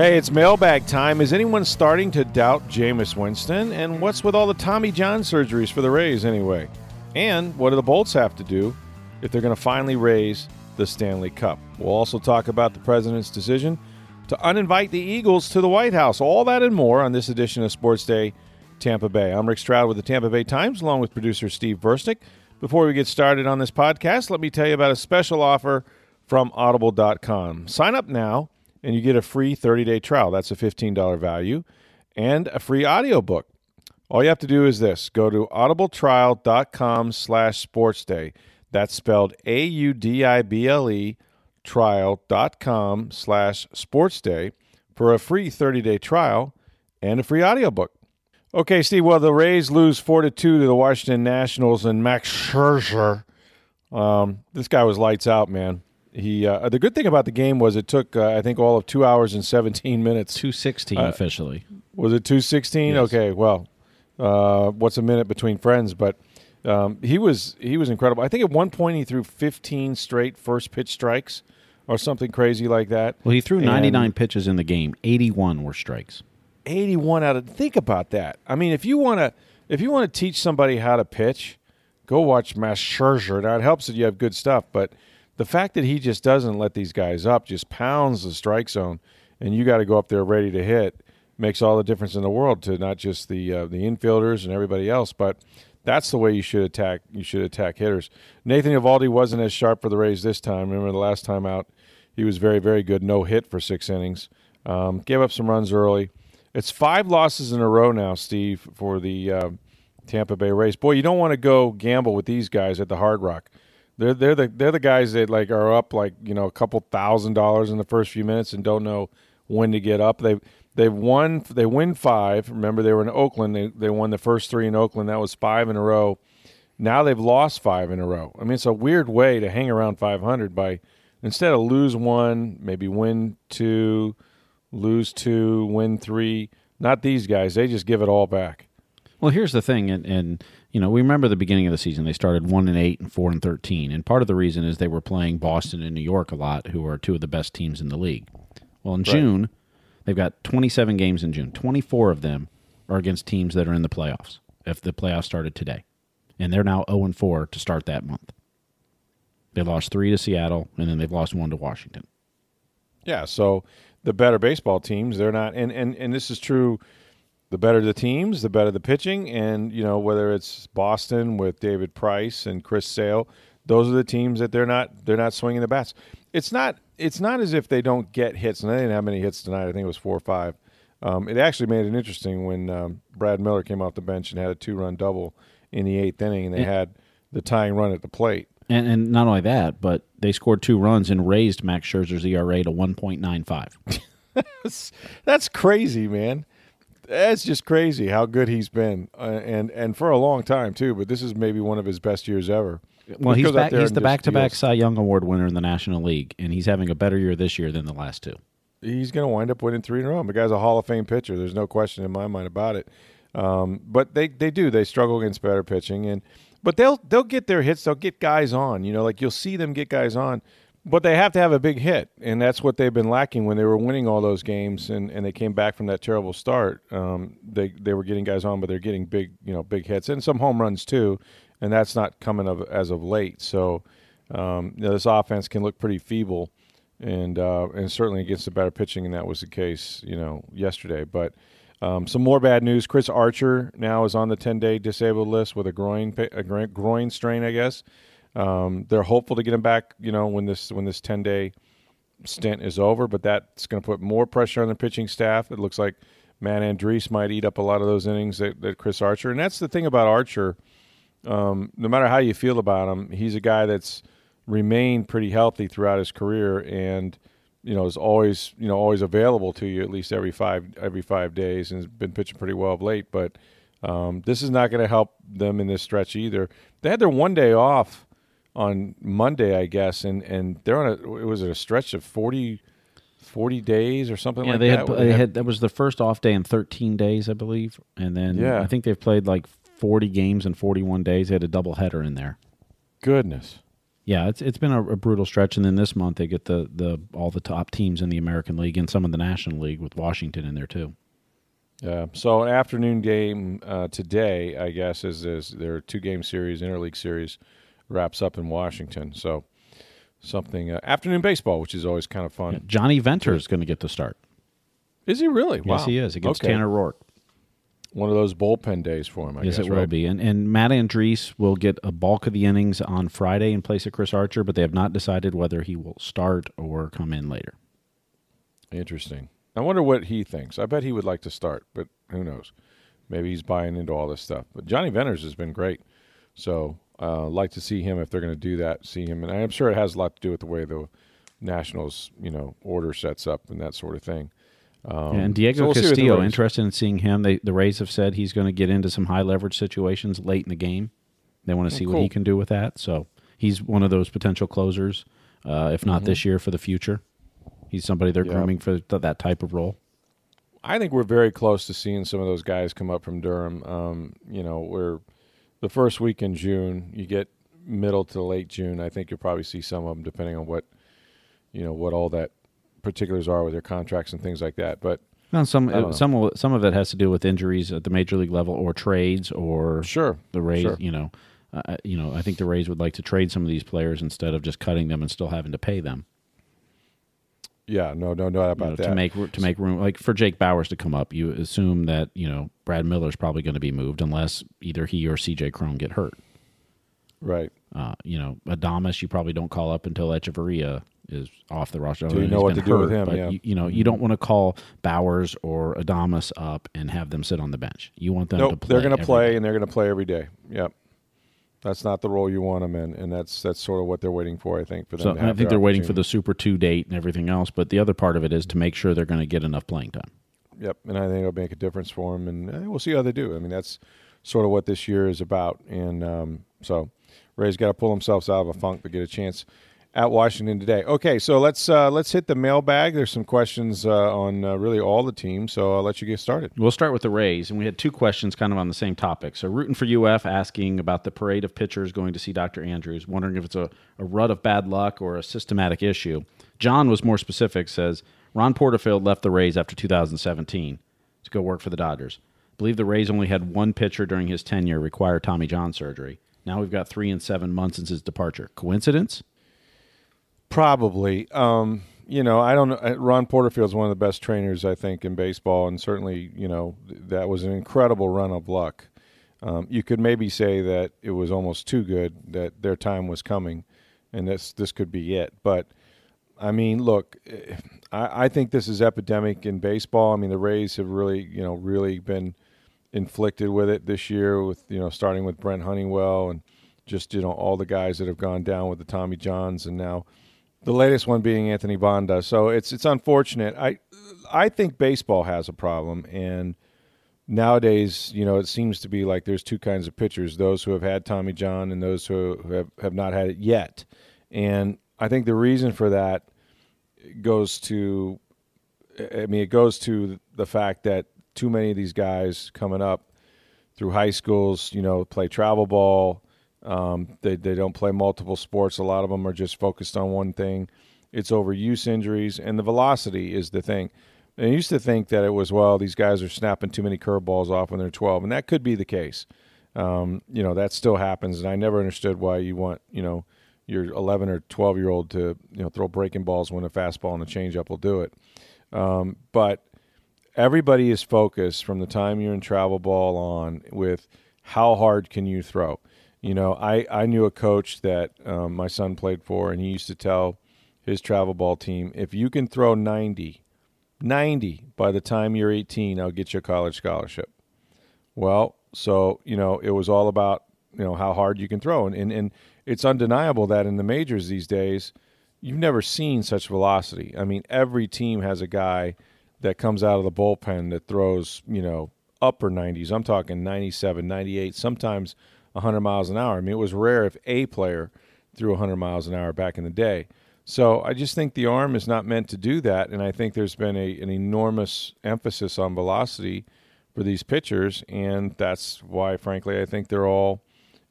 Hey, it's mailbag time. Is anyone starting to doubt Jameis Winston? And what's with all the Tommy John surgeries for the Rays anyway? And what do the Bolts have to do if they're going to finally raise the Stanley Cup? We'll also talk about the president's decision to uninvite the Eagles to the White House. All that and more on this edition of Sports Day Tampa Bay. I'm Rick Stroud with the Tampa Bay Times, along with producer Steve Versnick. Before we get started on this podcast, let me tell you about a special offer from Audible.com. Sign up now and you get a free 30-day trial. That's a $15 value and a free audiobook. All you have to do is this. Go to audibletrial.com slash sportsday. That's spelled A-U-D-I-B-L-E trial.com slash sportsday for a free 30-day trial and a free audiobook. Okay, Steve, well, the Rays lose 4 to 2 to the Washington Nationals, and Max Scherzer, um, this guy was lights out, man. He uh, the good thing about the game was it took uh, I think all of two hours and seventeen minutes. Two sixteen uh, officially. Was it two sixteen? Yes. Okay, well, uh, what's a minute between friends? But um, he was he was incredible. I think at one point he threw fifteen straight first pitch strikes or something crazy like that. Well, he threw ninety nine pitches in the game. Eighty one were strikes. Eighty one out of think about that. I mean, if you want to if you want to teach somebody how to pitch, go watch Max Scherzer. Now it helps that you have good stuff, but the fact that he just doesn't let these guys up, just pounds the strike zone, and you got to go up there ready to hit, makes all the difference in the world to not just the uh, the infielders and everybody else, but that's the way you should attack. You should attack hitters. Nathan Eovaldi wasn't as sharp for the Rays this time. Remember the last time out, he was very very good. No hit for six innings. Um, gave up some runs early. It's five losses in a row now, Steve, for the uh, Tampa Bay Rays. Boy, you don't want to go gamble with these guys at the Hard Rock. They're they're the they're the guys that like are up like you know a couple thousand dollars in the first few minutes and don't know when to get up. They they've won they win five. Remember they were in Oakland. They they won the first three in Oakland. That was five in a row. Now they've lost five in a row. I mean it's a weird way to hang around 500 by instead of lose one, maybe win two, lose two, win three. Not these guys. They just give it all back. Well, here's the thing, and, and you know, we remember the beginning of the season. They started one and eight and four and thirteen, and part of the reason is they were playing Boston and New York a lot, who are two of the best teams in the league. Well, in right. June, they've got 27 games in June. 24 of them are against teams that are in the playoffs. If the playoffs started today, and they're now 0 and 4 to start that month. They lost three to Seattle, and then they've lost one to Washington. Yeah, so the better baseball teams, they're not, and and and this is true the better the teams, the better the pitching, and you know whether it's Boston with David Price and Chris Sale, those are the teams that they're not they're not swinging the bats. It's not it's not as if they don't get hits, and they didn't have many hits tonight. I think it was four or five. Um, it actually made it interesting when um, Brad Miller came off the bench and had a two run double in the eighth inning, and they had the tying run at the plate. And, and not only that, but they scored two runs and raised Max Scherzer's ERA to one point nine five. That's crazy, man that's just crazy how good he's been, uh, and and for a long time too. But this is maybe one of his best years ever. Well, he's back, he's the back-to-back Cy Young Award winner in the National League, and he's having a better year this year than the last two. He's going to wind up winning three in a row. The guy's a Hall of Fame pitcher. There's no question in my mind about it. Um, but they, they do. They struggle against better pitching, and but they'll they'll get their hits. They'll get guys on. You know, like you'll see them get guys on. But they have to have a big hit, and that's what they've been lacking when they were winning all those games, and, and they came back from that terrible start. Um, they they were getting guys on, but they're getting big you know big hits and some home runs too, and that's not coming of as of late. So um, you know, this offense can look pretty feeble, and uh, and certainly against the better pitching, and that was the case you know yesterday. But um, some more bad news: Chris Archer now is on the ten day disabled list with a groin a groin strain, I guess. Um, they're hopeful to get him back, you know, when this when this ten day stint is over, but that's going to put more pressure on the pitching staff. It looks like Matt Andriese might eat up a lot of those innings that, that Chris Archer, and that's the thing about Archer. Um, no matter how you feel about him, he's a guy that's remained pretty healthy throughout his career, and you know is always you know always available to you at least every five every five days, and has been pitching pretty well of late. But um, this is not going to help them in this stretch either. They had their one day off on Monday, I guess, and and they're on a it was a stretch of 40, 40 days or something Yeah, like they that. had, they had that was the first off day in 13 days, I believe, and then Yeah. I think they've played like 40 games in 41 days. They had a double header in there. goodness. Yeah, it's it's been a, a brutal stretch, and then this month they get the the all the top teams in the American League and some of the National League with Washington in there too. Yeah. So an afternoon game uh, today, I guess, is, is their two game series, interleague series, wraps up in Washington. So something uh, afternoon baseball, which is always kind of fun. Johnny Venter is going to get the start. Is he really? Yes, he is against Okay. Tanner Roark. One of those bullpen days for him. I yes, guess, it will right? be. And and Matt Andriese will get a bulk of the innings on Friday in place of Chris Archer, but they have not decided whether he will start or come in later. Interesting. I wonder what he thinks. I bet he would like to start, but who knows? Maybe he's buying into all this stuff. But Johnny Venters has been great, so uh, like to see him if they're going to do that. See him, and I'm sure it has a lot to do with the way the Nationals, you know, order sets up and that sort of thing. Um, and Diego so we'll see with the Castillo, interested in seeing him. They, the Rays have said he's going to get into some high leverage situations late in the game. They want to see what Oh, he can do with that. So he's one of those potential closers, uh, if not this year, for the future. He's somebody they're Mm-hmm. Yeah. grooming for th- that type of role. I think we're very close to seeing some of those guys come up from Durham. Um, you know, we're the first week in June. You get middle to late June. I think you'll probably see some of them, depending on what you know what all that particulars are with their contracts and things like that. But Well, some some of- some of it has to do with injuries at the major league level or trades or sure, the Rays. Sure. You know, uh, you know, I think the Rays would like to trade some of these players instead of just cutting them and still having to pay them. Yeah, no, no, no doubt you about know, that. to make to make room. Like for Jake Bauers to come up, you assume that you know Brad Miller's probably going to be moved unless either he or C.J. Cron get hurt. right. Uh, you know, Adames, you probably don't call up until Hechavarria is off the roster. Do you know what to do with him? Yeah. you, you know, you don't want to call Bauers or Adames up and have them sit on the bench. You want them to play. they're going to play, day. and they're going to play every day. Yep. That's not the role you want them in, and that's that's sort of what they're waiting for. I think for them. So I think they're waiting for the Super Two date and everything else. But the other part of it is to make sure they're going to get enough playing time. Yep, and I think it'll make a difference for them, and uh, we'll see how they do. I mean, that's sort of what this year is about, and um, so Ray's got to pull themselves out of a funk to get a chance at Washington today. Okay, so let's uh, let's hit the mailbag. There's some questions uh, on uh, really all the teams, so I'll let you get started. We'll start with the Rays, and we had two questions kind of on the same topic. So, rooting for UF asking about the parade of pitchers going to see Dr. Andrews, wondering if it's a, a rut of bad luck or a systematic issue. John was more specific, says Ron Porterfield left the Rays after 2017 to go work for the Dodgers. believe the Rays only had one pitcher during his tenure require Tommy John surgery. Now we've got three and seven months since his departure. Coincidence? Probably. Um, you know, I don't know. uh, Ron Porterfield's one of the best trainers I think in baseball, and certainly, you know, that was an incredible run of luck. Um, you could maybe say that it was almost too good that their time was coming, and this this could be it. But I mean, look, eh, I, I think this is epidemic in baseball. I mean, the Rays have really, you know, really been inflicted with it this year. With you know, starting with Brent Honeywell and just you know all the guys that have gone down with the Tommy Johns, and now the latest one being Anthony Banda. So it's it's unfortunate. I I think baseball has a problem, and nowadays, you know, it seems to be like there's two kinds of pitchers: those who have had Tommy John and those who have have not had it yet. And I think the reason for that goes to, I mean, it goes to the fact that too many of these guys coming up through high schools, you know, play travel ball. Um, they they don't play multiple sports. A lot of them are just focused on one thing. It's overuse injuries, and the velocity is the thing. And I used to think that it was well, these guys are snapping too many curveballs off when they're 12, and that could be the case. Um, you know, that still happens, and I never understood why you want you know your 11 or 12 year old to you know throw breaking balls when a fastball and a changeup will do it. Um, but everybody is focused from the time you're in travel ball on with how hard can you throw. You know, I, I knew a coach that um, my son played for, and he used to tell his travel ball team, if you can throw 90, 90 by the time you're 18, I'll get you a college scholarship. Well, so, you know, it was all about, you know, how hard you can throw. And, and, and, it's undeniable that in the majors these days, you've never seen such velocity. I mean, every team has a guy that comes out of the bullpen that throws, you know, upper 90s. I'm talking 97, 98, sometimes 100 miles an hour. I mean, it was rare if a player threw 100 miles an hour back in the day. So I just think the arm is not meant to do that, and I think there's been a, an enormous emphasis on velocity for these pitchers, and that's why, frankly, I think they're all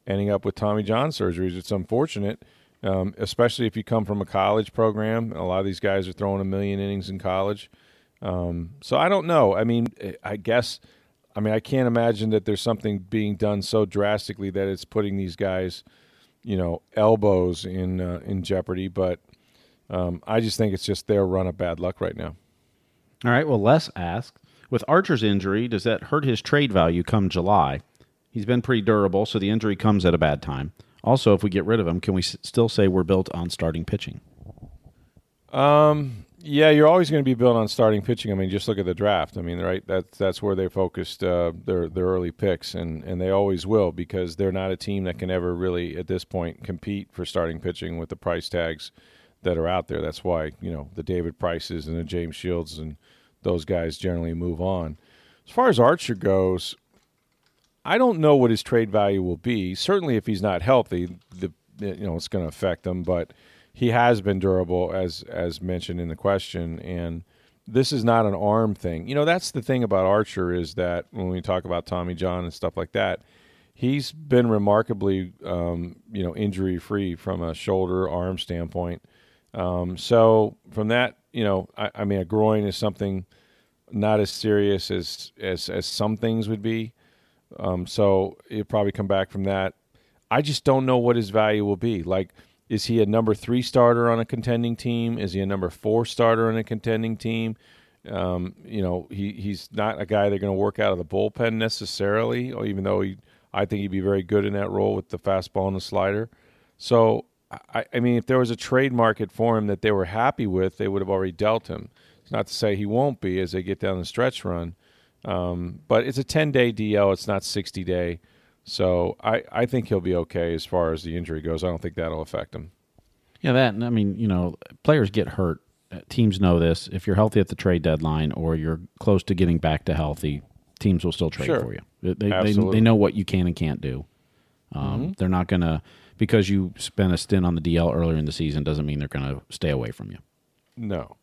ending up with Tommy John surgeries. It's unfortunate, um, especially if you come from a college program. A lot of these guys are throwing a million innings in college. Um, so I don't know. I mean, I guess, I mean, I can't imagine that there's something being done so drastically that it's putting these guys, you know, elbows in uh, in jeopardy. But um, I just think it's just their run of bad luck right now. All right. Well, Les asked, with Archer's injury, does that hurt his trade value come July? He's been pretty durable, so the injury comes at a bad time. Also, if we get rid of him, can we s- still say we're built on starting pitching? Um, yeah, you're always going to be built on starting pitching. I mean, just look at the draft. I mean, right? That's that's where they focused uh, their their early picks, and and they always will because they're not a team that can ever really at this point compete for starting pitching with the price tags that are out there. That's why you know the David Prices and the James Shields and those guys generally move on. As far as Archer goes, I don't know what his trade value will be. Certainly, if he's not healthy, the you know it's going to affect him. But he has been durable, as as mentioned in the question, and this is not an arm thing. You know, that's the thing about Archer is that when we talk about Tommy John and stuff like that, he's been remarkably um, you know injury free from a shoulder arm standpoint. Um, so from that, you know, I, I mean, a groin is something not as serious as as as some things would be. Um, so he'll probably come back from that. I just don't know what his value will be. Like, is he a number three starter on a contending team? Is he a number four starter on a contending team? Um, you know, he, he's not a guy they're going to work out of the bullpen necessarily, or even though he, I think he'd be very good in that role with the fastball and the slider. So, I, I mean, if there was a trade market for him that they were happy with, they would have already dealt him. It's not to say he won't be as they get down the stretch run. Um, but it's a 10 day DL, it's not 60 day. So I, I think he'll be okay as far as the injury goes. I don't think that'll affect him. Yeah, that. I mean, you know, players get hurt. Uh, Teams know this. If you're healthy at the trade deadline or you're close to getting back to healthy, teams will still trade Sure. for you. They, they, they, know what you can and can't do. Um, They're not going to, because you spent a stint on the DL earlier in the season, doesn't mean they're going to stay away from you. No,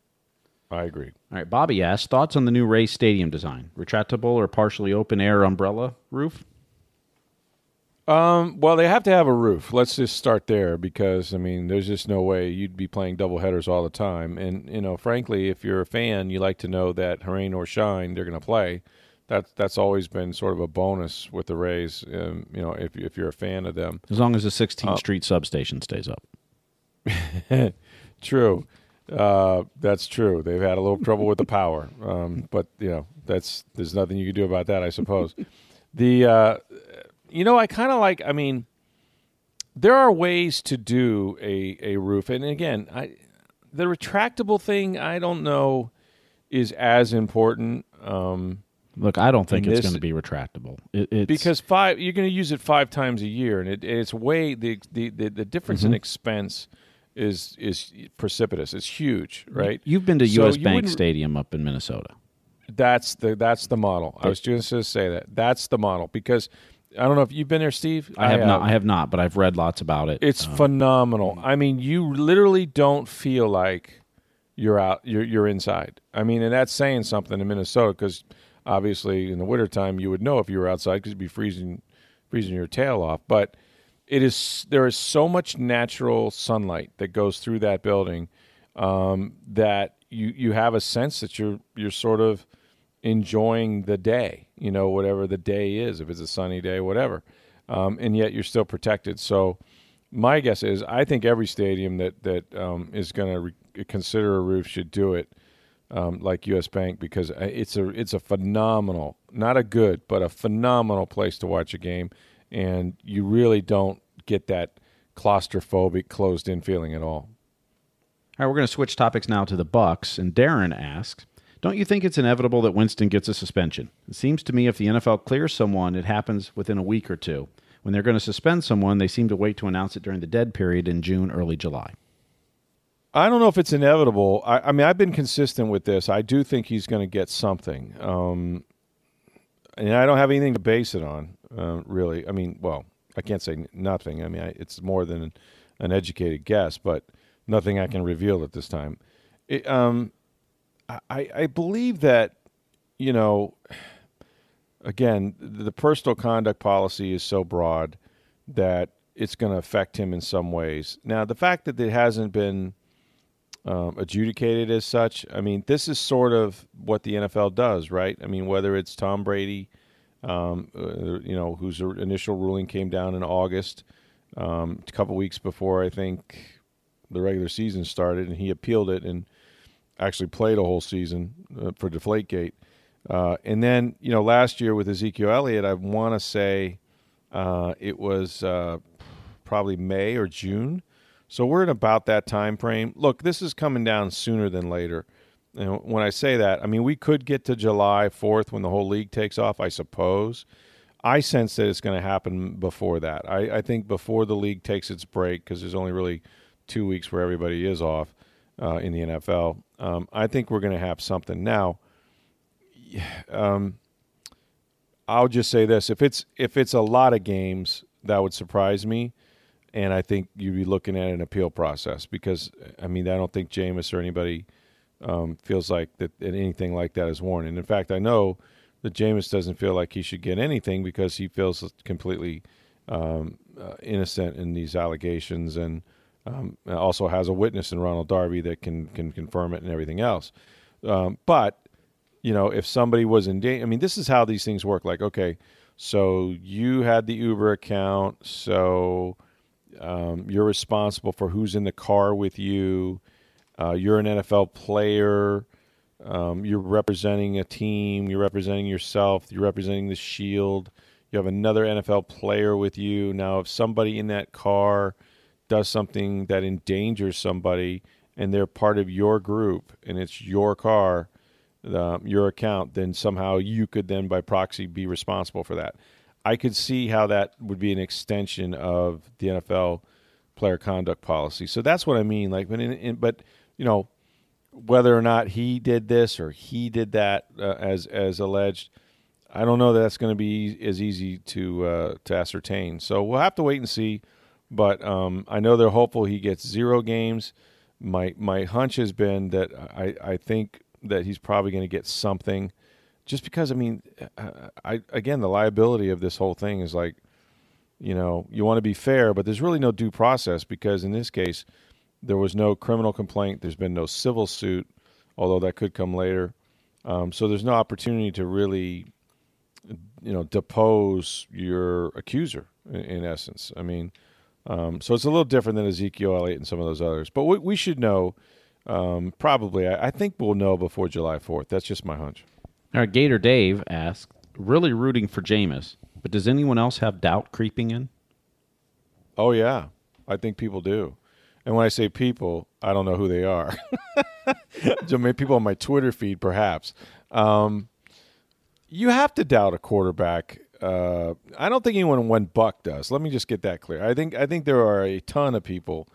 I agree. All right, Bobby asks thoughts on the new Rays Stadium design: retractable or partially open air umbrella roof. Um, well, they have to have a roof. Let's just start there because I mean, there's just no way you'd be playing double headers all the time. And you know, frankly, if you're a fan, you like to know that rain or shine, they're going to play. That's that's always been sort of a bonus with the Rays. Um, you know, if if you're a fan of them. As long as the 16th Street substation stays up. True. Uh, that's true. They've had a little trouble with the power, um, but you know that's there's nothing you can do about that, I suppose. the uh, you know I kind of like. I mean, there are ways to do a a roof, and again, I the retractable thing I don't know is as important. Um, Look, I don't think it's going to be retractable. It, it's, because five you're going to use it five times a year and it, it's way the the the, the difference Mm-hmm. in expense is is precipitous it's huge right you've been to U.S. Bank Stadium up in Minnesota. that's the that's the model i was just going to say that that's the model because i don't know if you've been there steve I have not. I have not, but I've read lots about it. it's Uh, phenomenal i mean you literally don't feel like you're out you're you're inside i mean and that's saying something in minnesota because obviously in the wintertime you would know if you were outside because you'd be freezing freezing your tail off but it is there is so much natural sunlight that goes through that building um, that you you have a sense that you're you're sort of enjoying the day you know whatever the day is if it's a sunny day whatever um, and yet you're still protected so my guess is I think every stadium that that um, is going to re- consider a roof should do it um, like U.S. Bank because uh, it's a it's a phenomenal, not a good, but a phenomenal place to watch a game, and you really don't get that claustrophobic, closed-in feeling at all. All right, we're going to switch topics now to the Bucks, and Darren asks, "Don't you think it's inevitable that Winston gets a suspension? It seems to me if the NFL clears someone, it happens within a week or two. When they're going to suspend someone, they seem to wait to announce it during the dead period in June, early July. I don't know if it's inevitable. I, I mean, I've been consistent with this. I do think he's going to get something. Um, and I don't have anything to base it on, uh, really. I mean, well, I can't say nothing. I mean, I, it's more than an educated guess, but nothing I can reveal at this time. It, um, I, I believe that, you know, again, the personal conduct policy is so broad that it's going to affect him in some ways. Now, the fact that it hasn't been um, adjudicated as such, I mean, this is sort of what the NFL does, right? I mean, whether it's Tom Brady, um, uh, you know, whose initial ruling came down in August, um, a couple weeks before I think the regular season started, and he appealed it and actually played a whole season uh, for Deflategate. Uh, and then, you know, last year with Ezekiel Elliott, I want to say uh, it was uh, probably May or June. So we're in about that time frame. Look, this is coming down sooner than later. And when I say that, I mean we could get to July 4th when the whole league takes off, I suppose. I sense that it's going to happen before that. I, I, think before the league takes its break, because there's only really two weeks where everybody is off uh, in the NFL. Um, I think we're going to have something now. Um, I'll just say this: if it's if it's a lot of games, that would surprise me, and I think you'd be looking at an appeal process because I mean I don't think Jameis or anybody um, feels like that, that anything like that is warranted. In fact, I know that Jameis doesn't feel like he should get anything because he feels completely um, uh, innocent in these allegations and um, also has a witness in Ronald Darby that can can confirm it and everything else. Um, but you know, if somebody was in danger, I mean, this is how these things work. Like, okay, so you had the Uber account, so um, you're responsible for who's in the car with you. Uh, you're an NFL player. Um, you're representing a team. You're representing yourself. You're representing the Shield. You have another NFL player with you. Now, if somebody in that car does something that endangers somebody and they're part of your group and it's your car, uh, your account, then somehow you could then by proxy be responsible for that. I could see how that would be an extension of the NFL player conduct policy. So that's what I mean. Like, but in, in, but you know, whether or not he did this or he did that uh, as as alleged, I don't know that that's going to be as easy to uh, to ascertain. So we'll have to wait and see. But um, I know they're hopeful he gets zero games. My my hunch has been that I, I think that he's probably going to get something, just because I mean, I again the liability of this whole thing is like, you know, you want to be fair, but there's really no due process because in this case, there was no criminal complaint. There's been no civil suit, although that could come later. Um, so there's no opportunity to really, you know, depose your accuser in, in essence. I mean um, so it's a little different than Ezekiel Elliott and some of those others. But we, we should know um, probably. I, I, think we'll know before July 4th. That's just my hunch. All right, Gator Dave asks, really rooting for Jameis, but does anyone else have doubt creeping in? Oh, yeah. I think people do. And when I say people, I don't know who they are. So maybe people on my Twitter feed, perhaps. Um, you have to doubt a quarterback uh, I don't think anyone one buck does. Let me just get that clear. I think I think there are a ton of people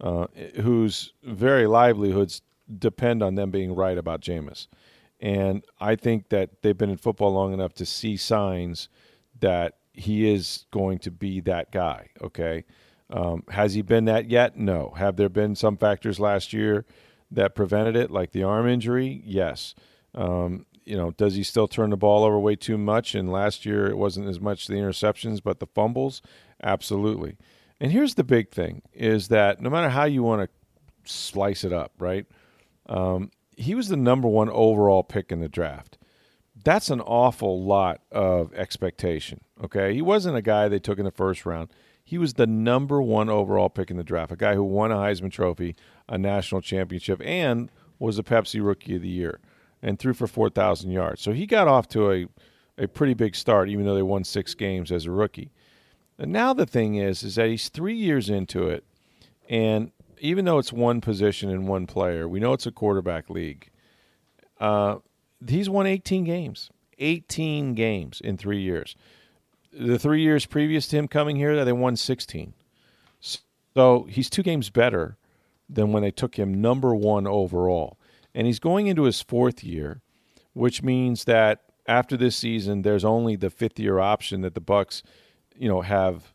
uh, whose very livelihoods depend on them being right about Jameis, and I think that they've been in football long enough to see signs that he is going to be that guy. Okay, um, has he been that yet? No. Have there been some factors last year that prevented it, like the arm injury? Yes. Um, you know, does he still turn the ball over way too much? And last year it wasn't as much the interceptions, but the fumbles, absolutely. And here's the big thing: is that no matter how you want to slice it up, right? Um, he was the number one overall pick in the draft. That's an awful lot of expectation. Okay, he wasn't a guy they took in the first round. He was the number one overall pick in the draft, a guy who won a Heisman Trophy, a national championship, and was a Pepsi Rookie of the Year and threw for 4,000 yards. So he got off to a, a pretty big start, even though they won six games as a rookie. And now the thing is, is that he's three years into it, and even though it's one position and one player, we know it's a quarterback league. Uh, he's won 18 games, 18 games in three years. the three years previous to him coming here, they won 16. So he's two games better than when they took him number one overall. And he's going into his fourth year, which means that after this season, there's only the fifth year option that the Bucks, you know, have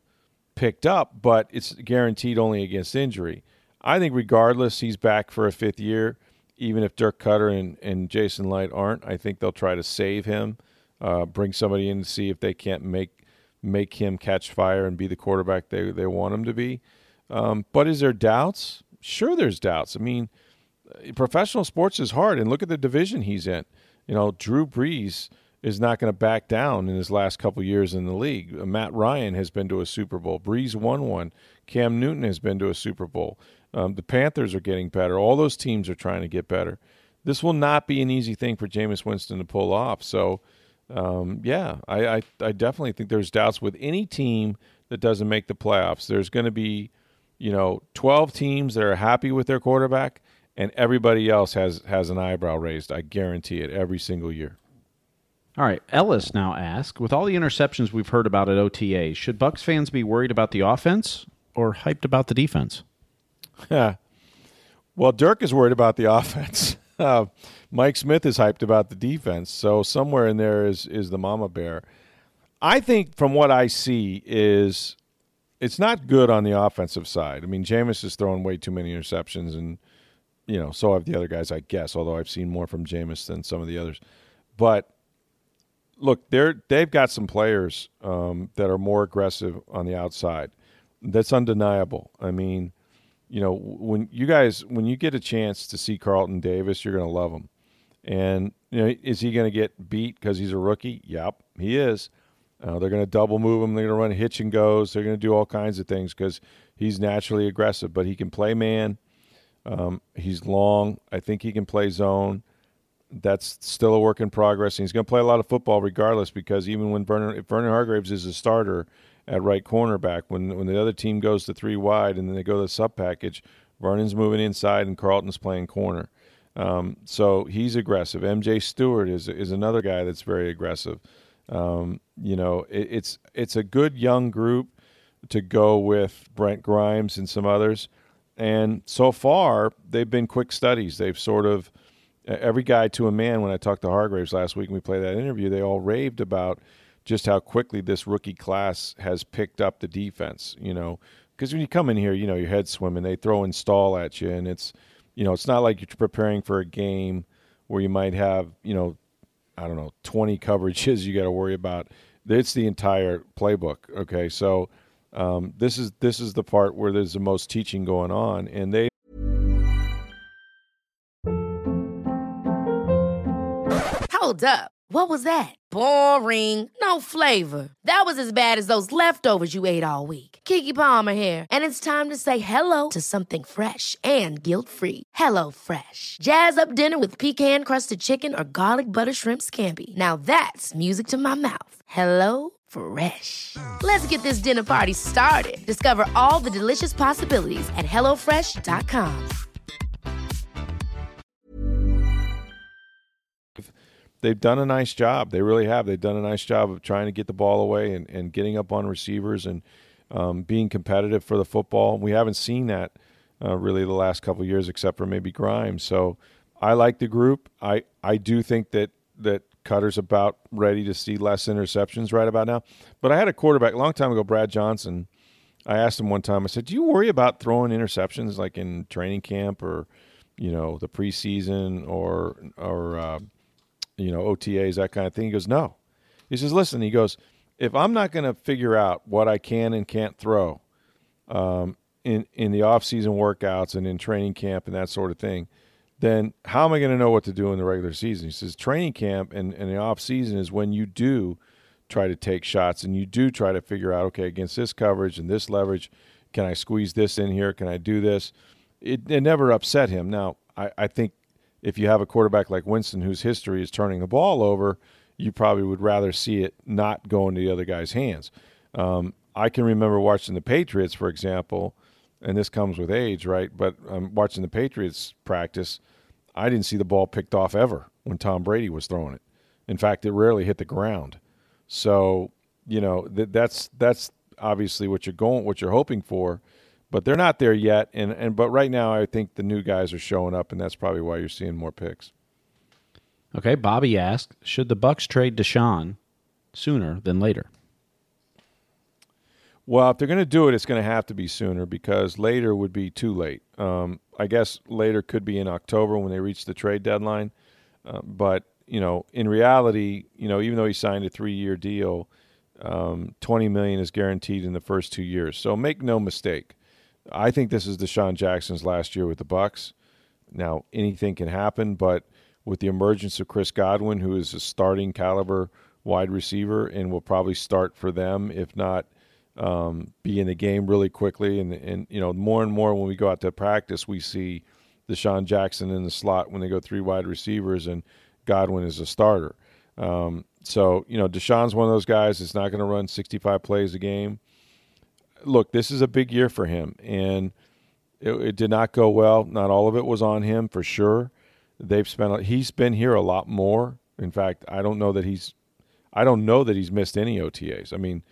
picked up, but it's guaranteed only against injury. I think regardless, he's back for a fifth year. Even if Dirk Koetter and, and Jason Licht aren't, I think they'll try to save him, uh, bring somebody in to see if they can't make make him catch fire and be the quarterback they, they want him to be. Um, but is there doubts? Sure, there's doubts. I mean, professional sports is hard, and look at the division he's in. You know, Drew Brees is not going to back down in his last couple years in the league. Uh, Matt Ryan has been to a Super Bowl. Brees won one. Cam Newton has been to a Super Bowl. Um, the Panthers are getting better. All those teams are trying to get better. This will not be an easy thing for Jameis Winston to pull off. So, um, yeah, I, I, I definitely think there's doubts with any team that doesn't make the playoffs. There's going to be, you know, 12 teams that are happy with their quarterback, and everybody else has has an eyebrow raised. I guarantee it every single year. All right, Ellis now asks, with all the interceptions we've heard about at OTA, should Bucks fans be worried about the offense or hyped about the defense? Yeah. well, Dirk is worried about the offense. Uh, Mike Smith is hyped about the defense. So somewhere in there is is the mama bear. I think from what I see is it's not good on the offensive side. I mean, Jameis is throwing way too many interceptions, and you know, so have the other guys, I guess. Although I've seen more from Jameis than some of the others, but look, they're they've got some players um, that are more aggressive on the outside. That's undeniable. I mean, you know, when you guys when you get a chance to see Carlton Davis, you're going to love him. And you know, is he going to get beat because he's a rookie? Yep, he is. Uh, they're going to double move him. They're going to run hitch and goes. They're going to do all kinds of things because he's naturally aggressive. But he can play man. Um, he's long. I think he can play zone that's still a work in progress. And he's going to play a lot of football regardless because even when Vernon, if Vernon Hargreaves is a starter at right cornerback, when when the other team goes to three wide and then they go to the sub package, Vernon's moving inside and Carlton's playing corner. Um, so he's aggressive. MJ Stewart is is another guy that's very aggressive. Um, you know, it, it's it's a good young group to go with Brent Grimes and some others. And so far, they've been quick studies. They've sort of every guy to a man when I talked to Hargreaves last week and we played that interview, they all raved about just how quickly this rookie class has picked up the defense, you know. Because when you come in here, you know, your head's swimming, they throw install at you, and it's, you know, it's not like you're preparing for a game where you might have, you know, I don't know, 20 coverages you got to worry about. It's the entire playbook. Okay. So, um, this is this is the part where there's the most teaching going on, and they Hold up. What was that? Boring. No flavor. That was as bad as those leftovers you ate all week. Keke Palmer here, and it's time to say hello to something fresh and guilt-free. Hello Fresh. Jazz up dinner with pecan-crusted chicken or garlic butter shrimp scampi. Now that's music to my mouth. Hello Fresh. Let's get this dinner party started. Discover all the delicious possibilities at hellofresh.com. they've done a nice job. They really have. They've done a nice job of trying to get the ball away and, and getting up on receivers and um, being competitive for the football. We haven't seen that uh, really the last couple years, except for maybe Grimes. So I like the group. I, I do think that that Koetter's about ready to see less interceptions right about now. But I had a quarterback a long time ago, Brad Johnson. I asked him one time. I said, "Do you worry about throwing interceptions like in training camp or, you know, the preseason or or uh, you know, OTAs, that kind of thing. He goes, no. He says, listen, he goes, if I'm not going to figure out what I can and can't throw um, in, in the off-season workouts and in training camp and that sort of thing, then how am I going to know what to do in the regular season? He says training camp and, and the off-season is when you do try to take shots and you do try to figure out, okay, against this coverage and this leverage, can I squeeze this in here? Can I do this? It, it never upset him. Now, I, I think if you have a quarterback like Winston whose history is turning the ball over, you probably would rather see it not go into the other guy's hands. Um, I can remember watching the Patriots, for example, and this comes with age, right? But um, watching the Patriots practice, I didn't see the ball picked off ever when Tom Brady was throwing it. In fact, it rarely hit the ground. So you know that that's that's obviously what you're going, what you're hoping for, but they're not there yet. And and but right now, I think the new guys are showing up, and that's probably why you're seeing more picks. Okay, Bobby asked, should the Bucks trade DeSean sooner than later? Well, if they're going to do it, it's going to have to be sooner because later would be too late. Um, I guess later could be in October when they reach the trade deadline. Uh, but you know, in reality, you know, even though he signed a three-year deal, um, twenty million is guaranteed in the first two years. So make no mistake, I think this is DeSean Jackson's last year with the Bucks. Now anything can happen, but with the emergence of Chris Godwin, who is a starting caliber wide receiver and will probably start for them, if not um, be in the game really quickly. And, and, you know, more and more when we go out to practice, we see DeSean Jackson in the slot when they go three wide receivers and Godwin is a starter. Um, so, you know, DeSean's one of those guys that's not going to run 65 plays a game. Look, this is a big year for him, and it, it, did not go well. Not all of it was on him for sure. They've spent he's been here a lot more. In fact, I don't know that he's I don't know that he's missed any OTAs. I mean,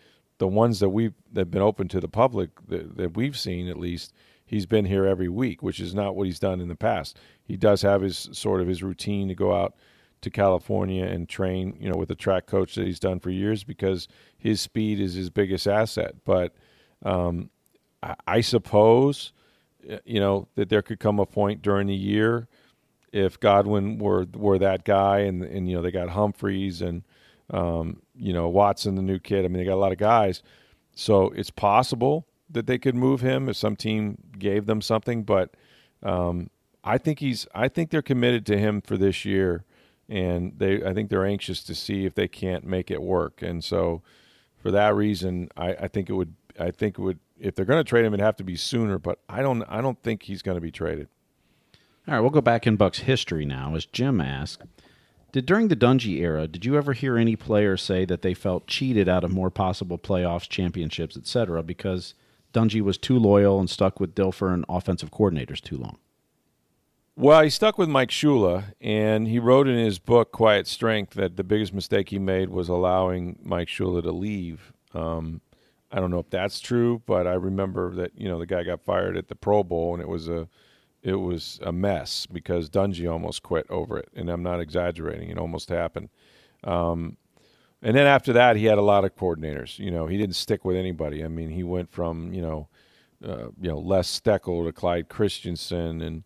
the ones that we've that have been open to the public that, that we've seen at least, he's been here every week, which is not what he's done in the past. He does have his sort of his routine to go out to California and train, you know, with a track coach that he's done for years because his speed is his biggest asset. But um, I, I suppose, you know, that there could come a point during the year if Godwin were were that guy, and and you know they got Humphries and um, you know, Watson, the new kid. I mean, they got a lot of guys. So it's possible that they could move him if some team gave them something. But um, I think he's. I think they're committed to him for this year, and they. I think they're anxious to see if they can't make it work. And so, for that reason, I, I think it would. I think it would. If they're going to trade him, it'd have to be sooner. But I don't. I don't think he's going to be traded. All right, we'll go back in Bucks history now. As Jim asked, did during the Dungy era, did you ever hear any player say that they felt cheated out of more possible playoffs, championships, etc., because Dungy was too loyal and stuck with Dilfer and offensive coordinators too long? Well, he stuck with Mike Shula, and he wrote in his book Quiet Strength that the biggest mistake he made was allowing Mike Shula to leave. Um, I don't know if that's true, but I remember that you know the guy got fired at the Pro Bowl, and it was a it was a mess because Dungy almost quit over it, and I'm not exaggerating. It almost happened. Um, and then after that, he had a lot of coordinators. You know, he didn't stick with anybody. I mean, he went from you know, uh, you know, Les Steckel to Clyde Christensen, and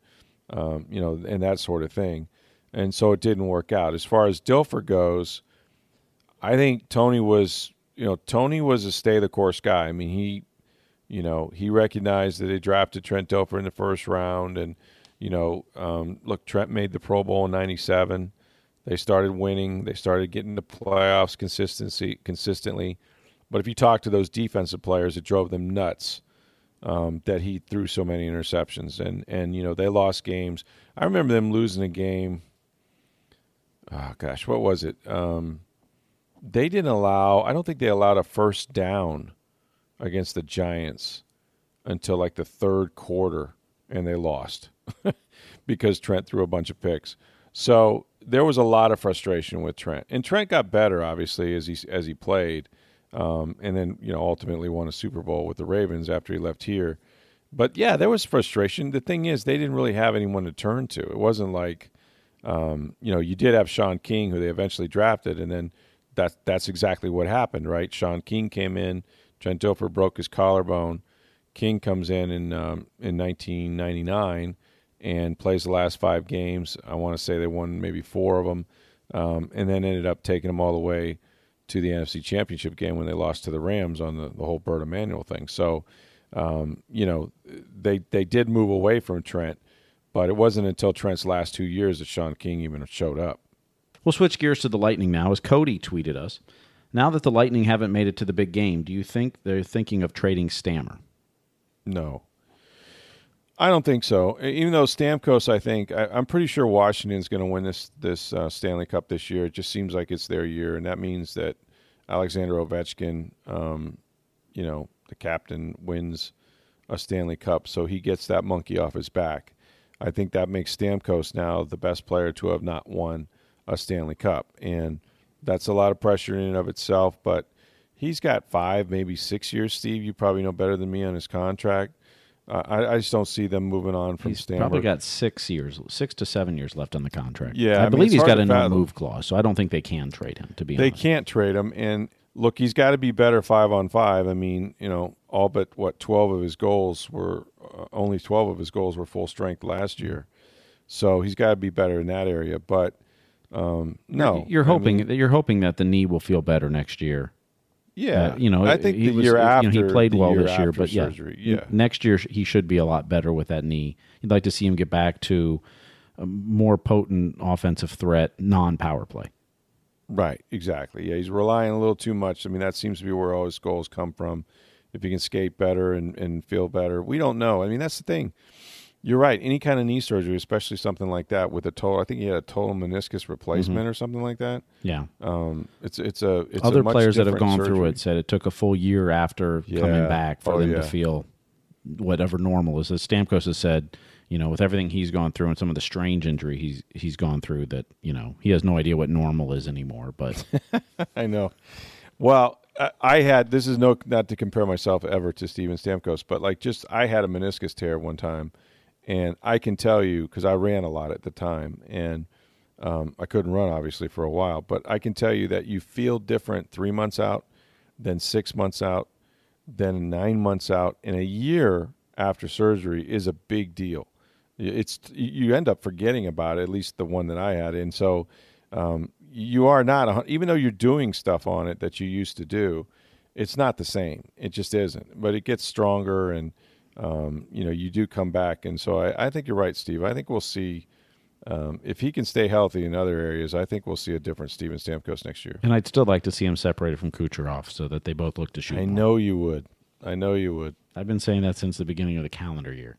um, you know, and that sort of thing. And so it didn't work out. As far as Dilfer goes, I think Tony was, you know, Tony was a stay the course guy. I mean, he you know, he recognized that they drafted Trent Dilfer in the first round, and you know, um, look, Trent made the Pro Bowl in '97. They started winning. They started getting the playoffs consistency consistently. But if you talk to those defensive players, it drove them nuts um, that he threw so many interceptions, and and you know they lost games. I remember them losing a game. Oh gosh, what was it? Um, they didn't allow. I don't think they allowed a first down against the Giants until like the third quarter, and they lost because Trent threw a bunch of picks. So there was a lot of frustration with Trent, and Trent got better obviously as he as he played, um, and then you know ultimately won a Super Bowl with the Ravens after he left here. But yeah, there was frustration. The thing is, they didn't really have anyone to turn to. It wasn't like, um, you know, you did have Shaun King, who they eventually drafted, and then that that's exactly what happened, right? Shaun King came in Trent Dilfer broke his collarbone. King comes in in um, in 1999 and plays the last five games. I want to say they won maybe four of them, um, and then ended up taking them all the way to the NFC Championship game when they lost to the Rams on the, the whole Bert Emanuel thing. So, um, you know, they they did move away from Trent, but it wasn't until Trent's last two years that Shaun King even showed up. We'll switch gears to the Lightning now, as Cody tweeted us. Now that the Lightning haven't made it to the big game, do you think they're thinking of trading Stammer? No. I don't think so. Even though Stamkos, I think I, am pretty sure Washington's going to win this this uh, Stanley Cup this year. It just seems like it's their year, and that means that Alexander Ovechkin, um, you know, the captain, wins a Stanley Cup, so he gets that monkey off his back. I think that makes Stamkos now the best player to have not won a Stanley Cup, and that's a lot of pressure in and of itself. But He's got five, maybe six years. Steve, you probably know better than me on his contract. Uh, I, I just don't see them moving on from He's Stanford. probably got six years, six to seven years left on the contract. Yeah, I I, mean, believe he's got a no move clause, so I don't think they can trade him. To be They honest, can't trade him. And look, he's got to be better five on five. I mean, you know, all but what twelve of his goals were uh, only twelve of his goals were full strength last year. So he's got to be better in that area. But um, no, You're I hoping mean, that you're hoping that the knee will feel better next year. yeah, Uh, you know, I think he the was, year you know, after he played well year this year, but yeah, surgery, yeah, next year he should be a lot better with that knee. You'd like to see him get back to a more potent offensive threat, non-power play. Right, exactly. Yeah, he's relying a little too much. I mean, that seems to be where all his goals come from. If he can skate better and, and feel better, we don't know. I mean, that's the thing. You're right. Any kind of knee surgery, especially something like that with a total, I think he had a total meniscus replacement or something like that. Yeah. Um, it's it's a it's a Other much players that have gone through it said it took a full year after Yeah. coming back for Oh, them yeah. to feel whatever normal is. As Stamkos has said, you know, with everything he's gone through and some of the strange injury he's he's gone through, that you know he has no idea what normal is anymore. But I know. Well, I- I had this is no not to compare myself ever to Steven Stamkos, but like just I had a meniscus tear one time, and I can tell you because I ran a lot at the time, and um, I couldn't run obviously for a while, but I can tell you that you feel different three months out, than six months out, then nine months out, and a year after surgery is a big deal. It's you end up forgetting about it, at least the one that I had, and so um, you are not even though you're doing stuff on it that you used to do, it's not the same. It just isn't. But it gets stronger, and um, you know you do come back, and so I, I think you're right, Steve. I think we'll see. Um, if he can stay healthy in other areas, I think we'll see a different Steven Stamkos next year. and I'd still like to see him separated from Kucherov so that they both look to shoot. I more. know you would. I know you would. I've been saying that since the beginning of the calendar year.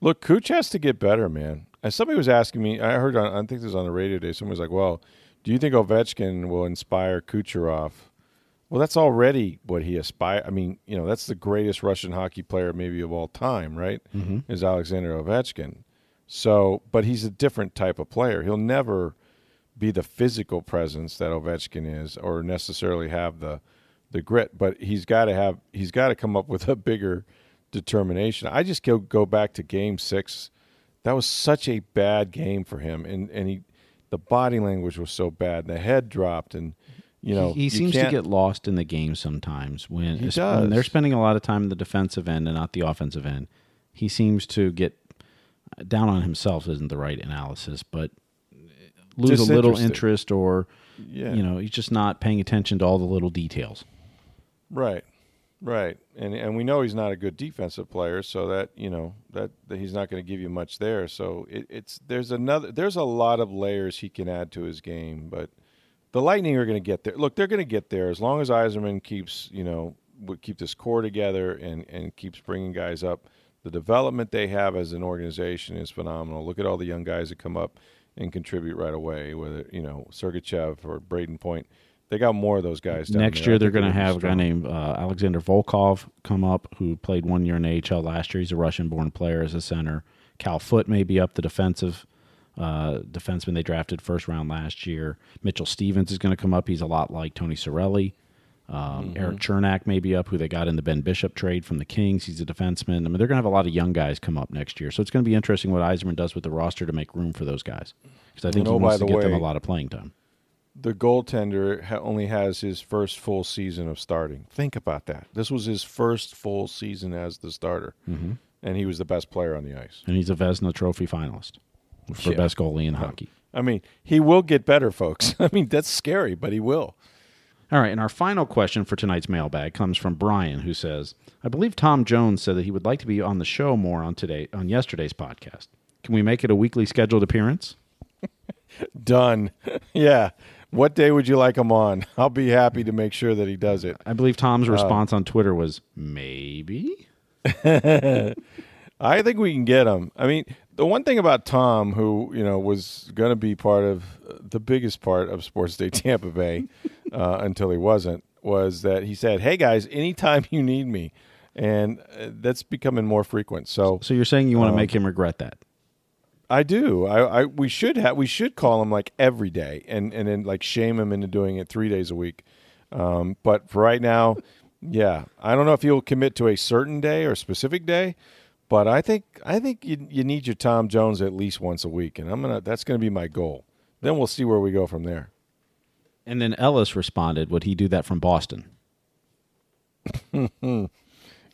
Look, Cooch has to get better, man. As somebody was asking me, I heard on, I think this was on the radio today. Someone was like, "Well, do you think Ovechkin will inspire Kucherov?" Well, that's already what he aspire. I mean, you know, that's the greatest Russian hockey player maybe of all time, right? Mm-hmm. Is Alexander Ovechkin. So, but he's a different type of player. He'll never be the physical presence that Ovechkin is, or necessarily have the the grit. But he's got to have he's got to come up with a bigger determination. I just go go back to Game Six. That was such a bad game for him, and and he the body language was so bad. The head dropped, and you know he, he seems to get lost in the game sometimes when, when they're spending a lot of time in the defensive end and not the offensive end. He seems to get uh, down on himself isn't the right analysis, but uh, lose a little interest or Yeah. you know he's just not paying attention to all the little details. Right, right, and and we know he's not a good defensive player, so that you know that, that he's not going to give you much there. So it, it's there's another there's a lot of layers he can add to his game, but the Lightning are going to get there. Look, they're going to get there as long as Yzerman keeps you know would keep this core together and and keeps bringing guys up. The development they have as an organization is phenomenal. Look at all the young guys that come up and contribute right away, whether you know Sergachev or Brayden Point. They got more of those guys. Down Next there. Year they're going to have a guy named uh, Alexander Volkov come up who played one year in AHL last year. He's a Russian-born player as a center. Cal Foote may be up the defensive uh, defenseman they drafted first round last year. Mitchell Stephens is going to come up. He's a lot like Tony Cirelli. Um, Erik Cernak may be up, who they got in the Ben Bishop trade from the Kings. He's a defenseman. I mean, they're going to have a lot of young guys come up next year, so it's going to be interesting what Yzerman does with the roster to make room for those guys. Because I think oh, he wants to the get them a lot of playing time. the goaltender ha- only has his first full season of starting. Think about that. This was his first full season as the starter, mm-hmm. and he was the best player on the ice. And he's a Vezina Trophy finalist for Yeah. best goalie in hockey. I mean, he will get better, folks. I mean, that's scary, but he will. All right, and our final question for tonight's mailbag comes from Brian, who says, "I believe Tom Jones said that he would like to be on the show more on today on yesterday's podcast. Can we make it a weekly scheduled appearance?" Done. yeah. What day would you like him on? I'll be happy to make sure that he does it. I believe Tom's uh, response on Twitter was maybe. I think we can get him. I mean, the one thing about Tom, who you know was going to be part of the biggest part of Sports Day Tampa Bay uh, until he wasn't, was that he said, "Hey guys, anytime you need me," and uh, that's becoming more frequent. So So you're saying you Um, want to make him regret that? I do. I, I we should have we should call him like every day and and then like shame him into doing it three days a week. Um, but for right now, yeah, I don't know if he'll commit to a certain day or a specific day, but I think I think you, you need your Tom Jones at least once a week, and I'm gonna that's gonna be my goal. Then we'll see where we go from there. And then Ellis responded, "Would he do that from Boston?"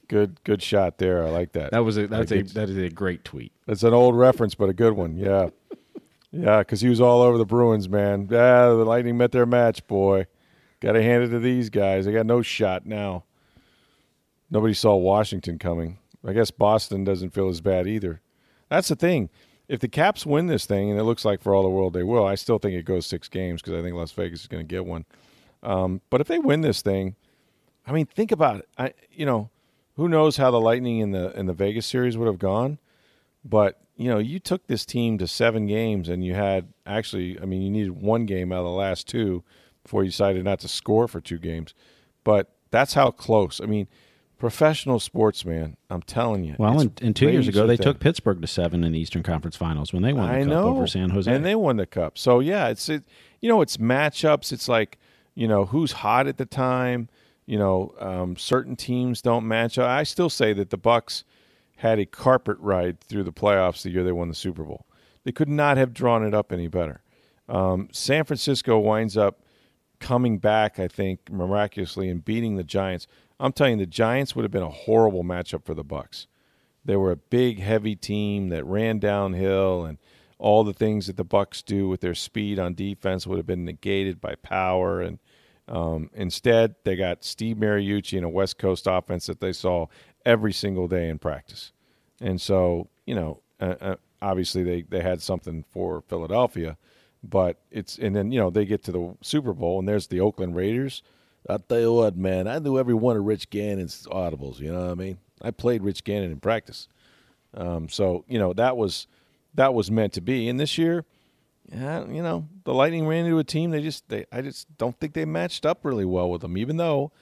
Good good shot there. I like that. That was a that's Like a that is a great tweet. That's an old reference, but a good one. Yeah, yeah, because he was all over the Bruins, man. Yeah, the Lightning met their match, boy. Got to hand it to these guys. They got no shot now. Nobody saw Washington coming. I guess Boston doesn't feel as bad either. That's the thing. If the Caps win this thing, and it looks like for all the world they will, I still think it goes six games because I think Las Vegas is going to get one. Um, but if they win this thing, I mean, think about it. I, you know, who knows how the Lightning in the in the Vegas series would have gone? But you know, you took this team to seven games, and you had actually, I mean, you needed one game out of the last two before you decided not to score for two games. But that's how close. I mean, professional sports, man. I'm telling you. Well, and, and two years ago, they razor thin. took Pittsburgh to seven in the Eastern Conference Finals when they won the I cup know. over San Jose. and they won the cup. So yeah, it's it, you know it's matchups. It's like you know who's hot at the time. You know, um, certain teams don't match up. I still say that the Bucks had a carpet ride through the playoffs the year they won the Super Bowl. They could not have drawn it up any better. Um, San Francisco winds up coming back, I think, miraculously and beating the Giants. I'm telling you, the Giants would have been a horrible matchup for the Bucks. They were a big, heavy team that ran downhill, and all the things that the Bucks do with their speed on defense would have been negated by power. And um, instead, they got Steve Mariucci and a West Coast offense that they saw every single day in practice. And so, you know, uh, uh, obviously they, they had something for Philadelphia, but it's and then you know they get to the Super Bowl and there's the Oakland Raiders. I'll tell you what, man, I knew every one of Rich Gannon's audibles. You know what I mean? I played Rich Gannon in practice. Um, so you know that was that was meant to be. And this year, yeah, you know, the Lightning ran into a team. They just they I just don't think they matched up really well with them, even though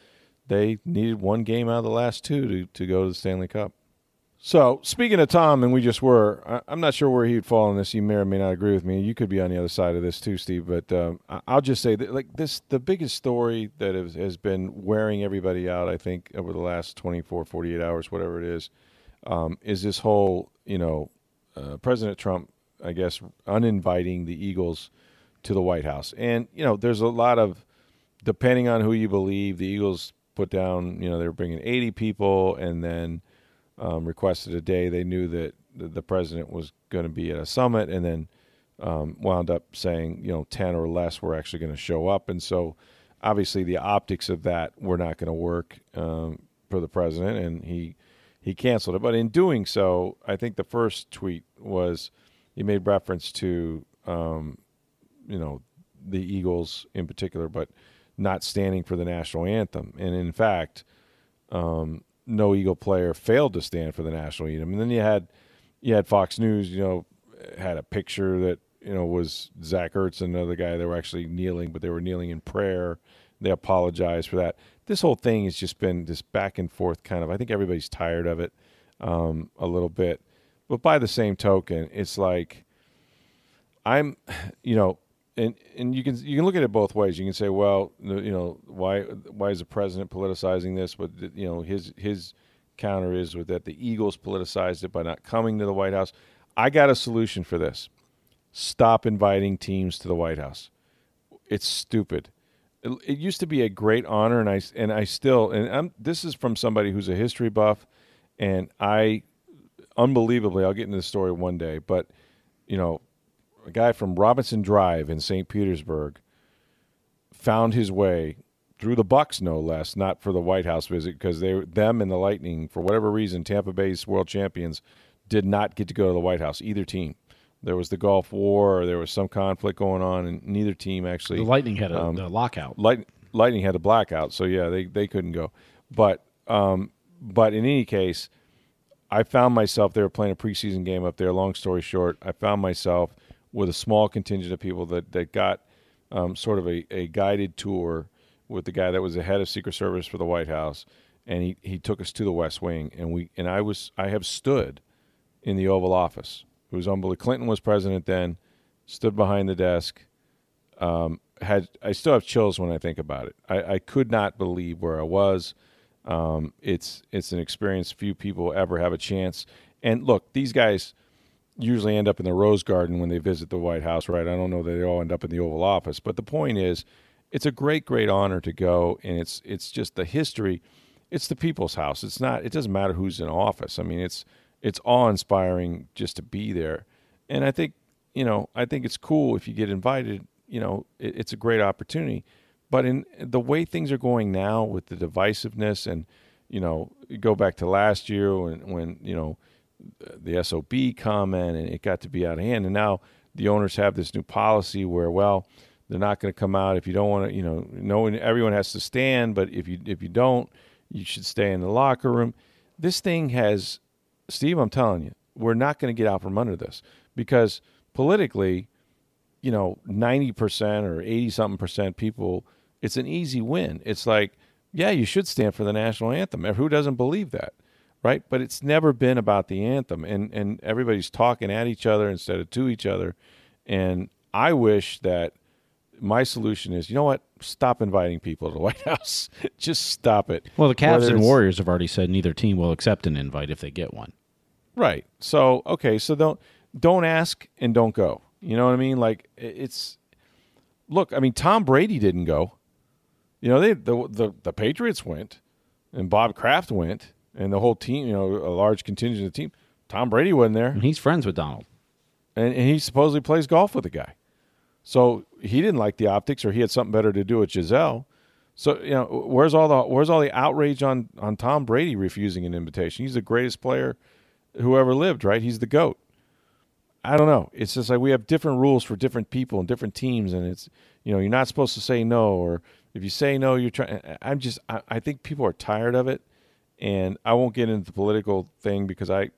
they needed one game out of the last two to to go to the Stanley Cup. So speaking of Tom, and we just were, I, I'm not sure where he'd fall on this. You may or may not agree with me. You could be on the other side of this too, Steve. But um, I'll just say that, like this, the biggest story that has, has been wearing everybody out, I think, over the last 24, 48 hours, whatever it is, um, is this whole, you know, uh, President Trump, I guess, uninviting the Eagles to the White House. And you know, there's a lot of, depending on who you believe, the Eagles put down, you know, they were bringing 80 people, and then um, requested a day. They knew that the, president was going to be at a summit, and then um, wound up saying, you know, 10 or less were actually going to show up. And so, obviously, the optics of that were not going to work um, for the president, and he he canceled it. But in doing so, I think the first tweet was he made reference to, um, you know, the Eagles in particular, but not standing for the national anthem. And in fact, um, no Eagle player failed to stand for the national anthem. And then you had you had Fox News, you know, had a picture that you know was Zach Ertz and another guy. They were actually kneeling, but they were kneeling in prayer. They apologized for that. This whole thing has just been this back and forth kind of. I think everybody's tired of it um, a little bit. But by the same token, it's like I'm, you know, and and you can you can look at it both ways. You can say, well, you know, why why is the president politicizing this? But you know, his his counter is with that the Eagles politicized it by not coming to the White House. I got a solution for this. Stop inviting teams to the White House. It's stupid. It, it used to be a great honor, and I and I still and I'm, this is from somebody who's a history buff, and I unbelievably, I'll get into the story one day, but you know, a guy from Robinson Drive in St. Petersburg found his way through the Bucks, no less, not for the White House visit because they, them and the Lightning, for whatever reason, Tampa Bay's world champions, did not get to go to the White House. Either team. There was the Gulf War, or there was some conflict going on, and neither team actually. the Lightning had a, um, a lockout. Light, Lightning had a blackout, so yeah, they they couldn't go. But um, but in any case, I found myself they were playing a preseason game up there. Long story short, I found myself with a small contingent of people that that got um, sort of a, a guided tour with the guy that was the head of Secret Service for the White House, and he, he took us to the West Wing, and we and I was I have stood in the Oval Office. It was unbelievable. Clinton was president then, stood behind the desk, um, had I still have chills when I think about it. I, I could not believe where I was. Um, it's it's an experience few people ever have a chance. And look, these guys usually end up in the Rose Garden when they visit the White House, right? I don't know that they all end up in the Oval Office, but the point is, it's a great, great honor to go, and it's it's just the history. It's the people's house. It's not. It doesn't matter who's in office. I mean, it's it's awe inspiring just to be there, and I think you know I think it's cool if you get invited. You know, it, it's a great opportunity. But in the way things are going now with the divisiveness and you know, go back to last year when when you know the SOB comment and it got to be out of hand. And now the owners have this new policy where, well, they're not going to come out if you don't want to. You know, knowing everyone has to stand, but if you if you don't, you should stay in the locker room. This thing has, Steve. I'm telling you, we're not going to get out from under this because politically, you know, ninety percent or eighty something percent people, it's an easy win. It's like, yeah, you should stand for the national anthem. Who doesn't believe that? Right? But it's never been about the anthem, and and everybody's talking at each other instead of to each other. And I wish that my solution is, you know what? Stop inviting people to the White House. Just stop it. Well, the Cavs and Warriors have already said neither team will accept an invite if they get one. Right. So okay. So don't don't ask and don't go. You know what I mean? Like it's look. I mean, Tom Brady didn't go. You know, they the the, the Patriots went, and Bob Kraft went and the whole team, you know, a large contingent of the team. Tom Brady wasn't there. And he's friends with Donald. And, and he supposedly plays golf with the guy. So he didn't like the optics or he had something better to do with Gisele. So, you know, where's all the where's all the outrage on, on Tom Brady refusing an invitation? He's the greatest player who ever lived, right? He's the GOAT. I don't know. It's just like we have different rules for different people and different teams, and it's you know you're not supposed to say no, or if you say no, you're trying. I'm just I, I think people are tired of it, and I won't get into the political thing because I,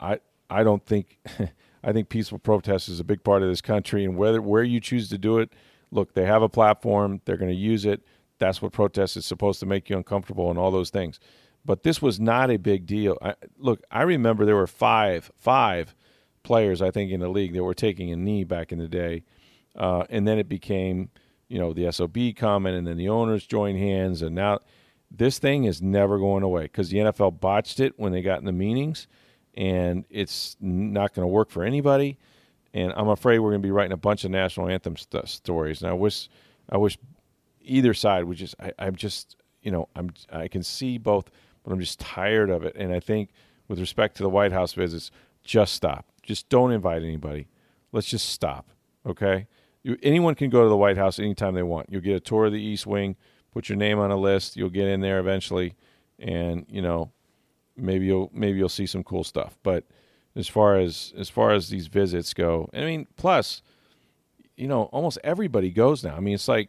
I, I don't think, I think peaceful protest is a big part of this country, and whether where you choose to do it, look, they have a platform, they're going to use it. That's what protest is supposed to make you uncomfortable and all those things. But this was not a big deal. I, look, I remember there were five, five players I think in the league that were taking a knee back in the day, uh, and then it became, you know, the SOB comment, and then the owners joined hands, and now this thing is never going away because the NFL botched it when they got in the meetings, and it's not going to work for anybody. And I'm afraid we're going to be writing a bunch of national anthem st- stories. And I wish, I wish either side would just. I, I'm just, you know, I'm. I can see both, but I'm just tired of it. And I think, with respect to the White House visits, just stop. Just don't invite anybody. Let's just stop. Okay. You, anyone can go to the White House anytime they want. You'll get a tour of the East Wing put your name on a list. You'll get in there eventually, and you know maybe you'll maybe you'll see some cool stuff. But as far as as far as these visits go, I mean, plus you know almost everybody goes now. I mean, it's like.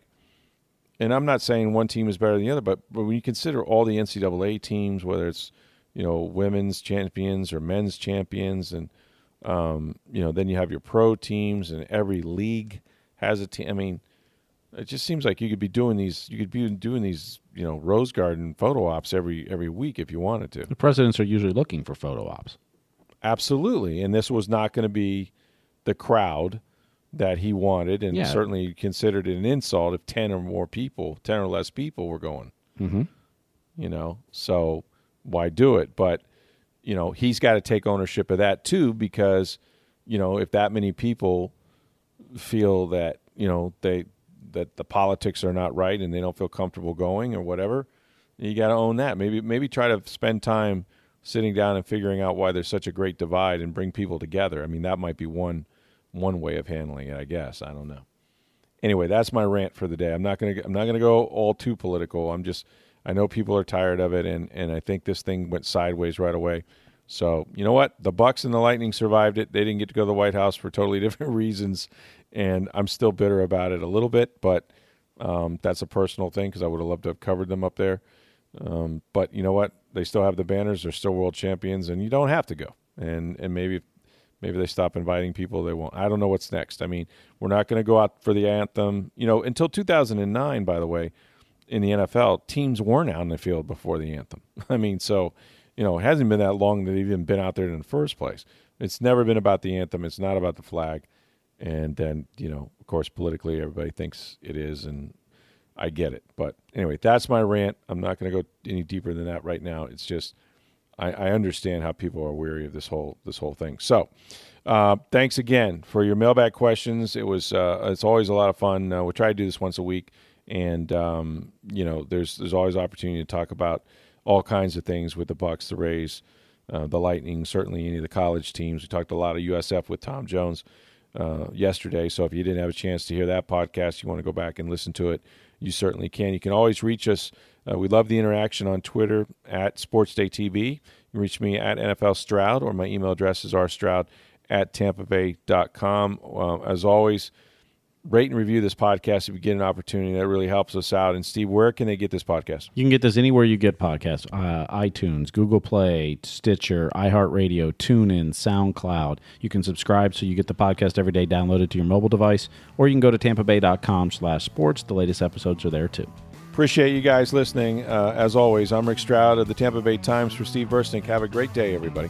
And I'm not saying one team is better than the other, but, but when you consider all the NCAA teams, whether it's you know women's champions or men's champions, and um, you know then you have your pro teams, and every league has a team. I mean, it just seems like you could be doing these. You could be doing these, you know, Rose Garden photo ops every every week if you wanted to. The presidents are usually looking for photo ops. Absolutely, and this was not going to be the crowd that he wanted, and yeah. certainly considered it an insult if ten or more people, ten or less people, were going. Mm-hmm. You know, so why do it? But you know, he's got to take ownership of that too, because you know, if that many people feel that you know they that the politics are not right and they don't feel comfortable going or whatever, you got to own that. Maybe maybe try to spend time sitting down and figuring out why there's such a great divide and bring people together. I mean, that might be one one way of handling it, I guess. I don't know. Anyway, that's my rant for the day. I'm not going to I'm not going to go all too political. I'm just I know people are tired of it and and I think this thing went sideways right away. So, you know what? The Bucks and the Lightning survived it. They didn't get to go to the White House for totally different reasons and I'm still bitter about it a little bit, but um, that's a personal thing because I would have loved to have covered them up there. Um, but you know what? They still have the banners. They're still world champions, and you don't have to go. And and maybe maybe they stop inviting people. They won't. I don't know what's next. I mean, we're not going to go out for the anthem. You know, until 2009, by the way, in the NFL, teams weren't out in the field before the anthem. I mean, so you know, it hasn't been that long that they've even been out there in the first place. It's never been about the anthem. It's not about the flag and then you know, of course, politically, everybody thinks it is, and I get it. But anyway, that's my rant. I'm not going to go any deeper than that right now. It's just I, I understand how people are weary of this whole this whole thing. So. Uh, thanks again for your mailbag questions. It was uh, it's always a lot of fun. Uh, we try to do this once a week, and um, you know there's there's always opportunity to talk about all kinds of things with the Bucks, the Rays, uh, the Lightning, certainly any of the college teams. We talked a lot of USF with Tom Jones uh, yesterday. So if you didn't have a chance to hear that podcast, you want to go back and listen to it, you certainly can. You can always reach us. Uh, we love the interaction on Twitter at SportsDayTV. You can reach me at NFL Stroud, or my email address is rstroud at tampa tampabay.com. Uh, as always, rate and review this podcast if you get an opportunity. That really helps us out. And Steve, where can they get this podcast? You can get this anywhere you get podcasts uh, iTunes, Google Play, Stitcher, iHeartRadio, TuneIn, SoundCloud. You can subscribe so you get the podcast every day downloaded to your mobile device, or you can go to tampabay.com slash sports. The latest episodes are there too. Appreciate you guys listening. Uh, as always, I'm Rick Stroud of the Tampa Bay Times for Steve Bursnick. Have a great day, everybody.